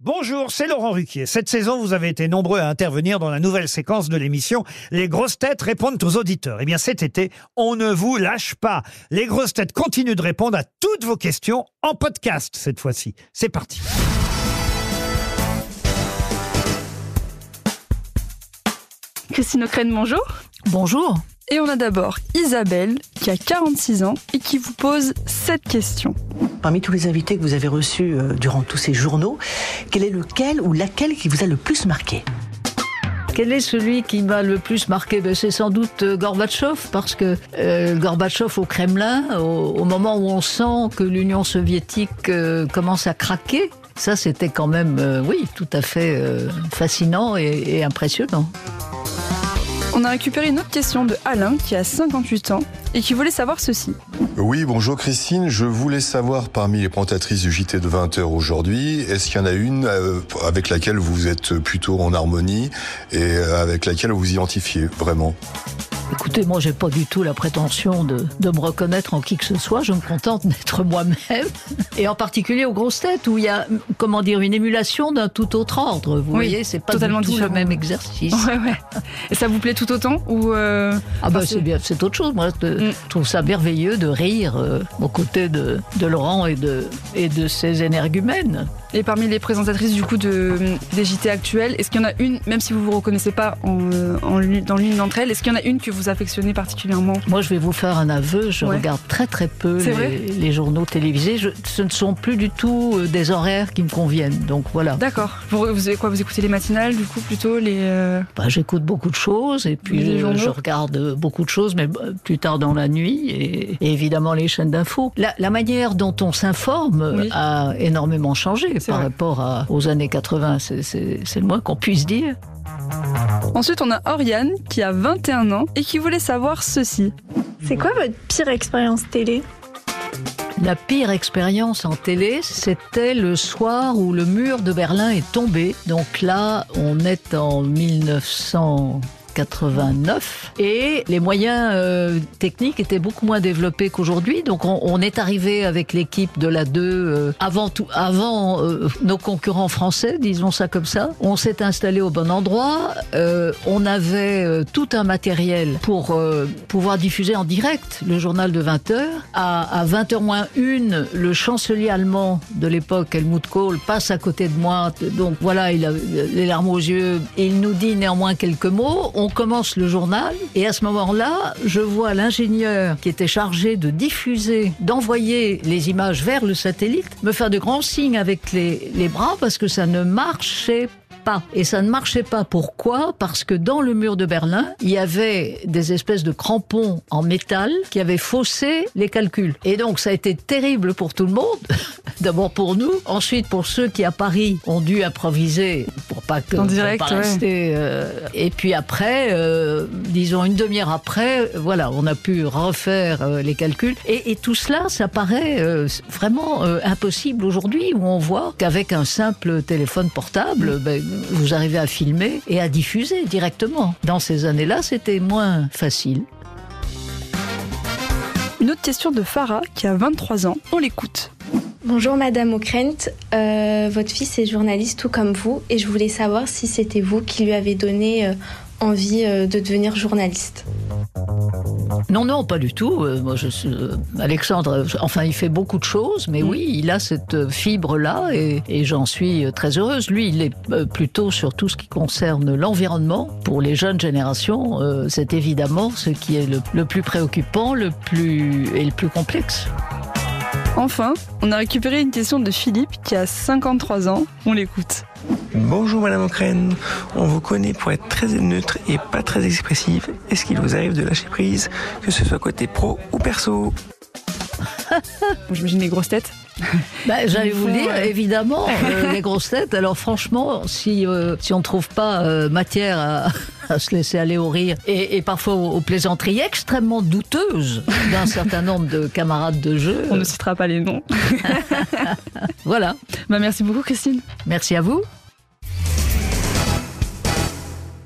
Bonjour, c'est Laurent Ruquier. Cette saison, vous avez été nombreux à intervenir dans la nouvelle séquence de l'émission Les grosses têtes répondent aux auditeurs. Eh bien, cet été, on ne vous lâche pas. Les grosses têtes continuent de répondre à toutes vos questions en podcast cette fois-ci. C'est parti. Christine O'Crane, bonjour. Bonjour. Et on a d'abord Isabelle, qui a 46 ans et qui vous pose cette question. Parmi tous les invités que vous avez reçus euh, durant tous ces journaux, quel est lequel ou laquelle qui vous a le plus marqué? Quel est celui qui m'a le plus marqué? Ben, C'est sans doute euh, Gorbatchev, parce que euh, Gorbatchev au Kremlin, au, au moment où on sent que l'Union soviétique euh, commence à craquer, ça c'était quand même, euh, oui, tout à fait euh, fascinant et, et impressionnant. On a récupéré une autre question de Alain, qui a 58 ans et qui voulait savoir ceci. Oui, bonjour Christine. Je voulais savoir parmi les présentatrices du JT de 20h aujourd'hui, est-ce qu'il y en a une euh, avec laquelle vous êtes plutôt en harmonie et euh, avec laquelle vous vous identifiez vraiment? Écoutez, moi j'ai pas du tout la prétention de, de me reconnaître en qui que ce soit, je me contente d'être moi-même, et en particulier aux grosses têtes, où il y a, comment dire, une émulation d'un tout autre ordre. Vous Oui, voyez, c'est pas totalement du tout différent. le même exercice. Ouais, ouais. Et ça vous plaît tout autant ou euh, Ah bah c'est bien, c'est autre chose. Moi, de- Mm. je trouve ça merveilleux de rire euh, aux côtés de, de Laurent et de, et de ses énergumènes. Et parmi les présentatrices du coup de, des JT actuels, est-ce qu'il y en a une, même si vous vous reconnaissez pas en, euh, en dans l'une d'entre elles, est-ce qu'il y en a une que vous affectionnez particulièrement? Moi, je vais vous faire un aveu. Je Ouais. regarde très très peu les, journaux télévisés. Je- ce ne sont plus du tout euh, des horaires qui me conviennent. Donc voilà. D'accord. Vous, vous quoi? Vous écoutez les matinales du coup plutôt les euh, Bah, J'écoute beaucoup de choses et puis Les je, regarde beaucoup de choses, mais euh, plus tard dans la nuit et, et évidemment les chaînes d'infos. La, la manière dont on s'informe Oui. a énormément changé par vrai. rapport à- aux années 80. C'est- le moins qu'on puisse dire. Ensuite, on a Oriane qui a 21 ans et qui voulait savoir ceci. C'est quoi votre pire expérience télé? La pire expérience en télé, c'était le soir où le mur de Berlin est tombé. Donc là, on est en 1989 et les moyens euh, techniques étaient beaucoup moins développés qu'aujourd'hui. Donc on, est arrivé avec l'équipe de la 2 euh, avant tout, avant euh, nos concurrents français, disons ça comme ça. On s'est installé au bon endroit. On avait tout un matériel pour pouvoir diffuser en direct le journal de 20 h À, à 20 h moins une, le chancelier allemand de l'époque, Helmut Kohl, passe à côté de moi. Donc voilà, il a les larmes aux yeux. Il nous dit néanmoins quelques mots. Commence le journal et à ce moment-là, je vois l'ingénieur qui était chargé de diffuser, d'envoyer les images vers le satellite, me faire de grands signes avec les, les bras parce que ça ne marchait pas. Et ça ne marchait pas. Pourquoi? Parce que dans le mur de Berlin, il y avait des espèces de crampons en métal qui avaient faussé les calculs. Et donc ça a été terrible pour tout le monde. D'abord pour nous, ensuite pour ceux qui à Paris ont dû improviser pour pas que En direct, pas ouais. rester, euh, et puis après, euh, disons une demi-heure après, voilà, on a pu refaire euh, les calculs. Et, et tout cela, ça paraît vraiment impossible aujourd'hui, où on voit qu'avec un simple téléphone portable, ben, vous arrivez à filmer et à diffuser directement. Dans ces années-là, c'était moins facile. Une autre question de Farah qui a 23 ans. On l'écoute. Bonjour Madame O'Krent, Euh, votre fils est journaliste tout comme vous et je voulais savoir si c'était vous qui lui avez donné euh, envie euh, de devenir journaliste. Non, non, pas du tout. Euh, moi, je suis, euh, Alexandre, euh, enfin, il fait beaucoup de choses, mais oui, il a cette fibre-là et, et j'en suis très heureuse. Lui, il est plutôt sur tout ce qui concerne l'environnement. Pour les jeunes générations, euh, c'est évidemment ce qui est le, le plus préoccupant, le plus et le plus complexe. Enfin, on a récupéré une question de Philippe qui a 53 ans. On l'écoute. Bonjour Madame O'Crane, on vous connaît pour être très neutre et pas très expressive. Est-ce qu'il vous arrive de lâcher prise, que ce soit côté pro ou perso? Bon, J'imagine les grosses têtes. Bah, J'allais vous dire, évidemment, euh, les grosses têtes. Alors franchement, si, euh, si on ne trouve pas euh, matière à, à se laisser aller au rire et, et parfois aux, aux plaisanteries extrêmement douteuses d'un certain nombre de camarades de jeu, On ne citera pas les noms. voilà. Bah, merci beaucoup Christine. Merci à vous.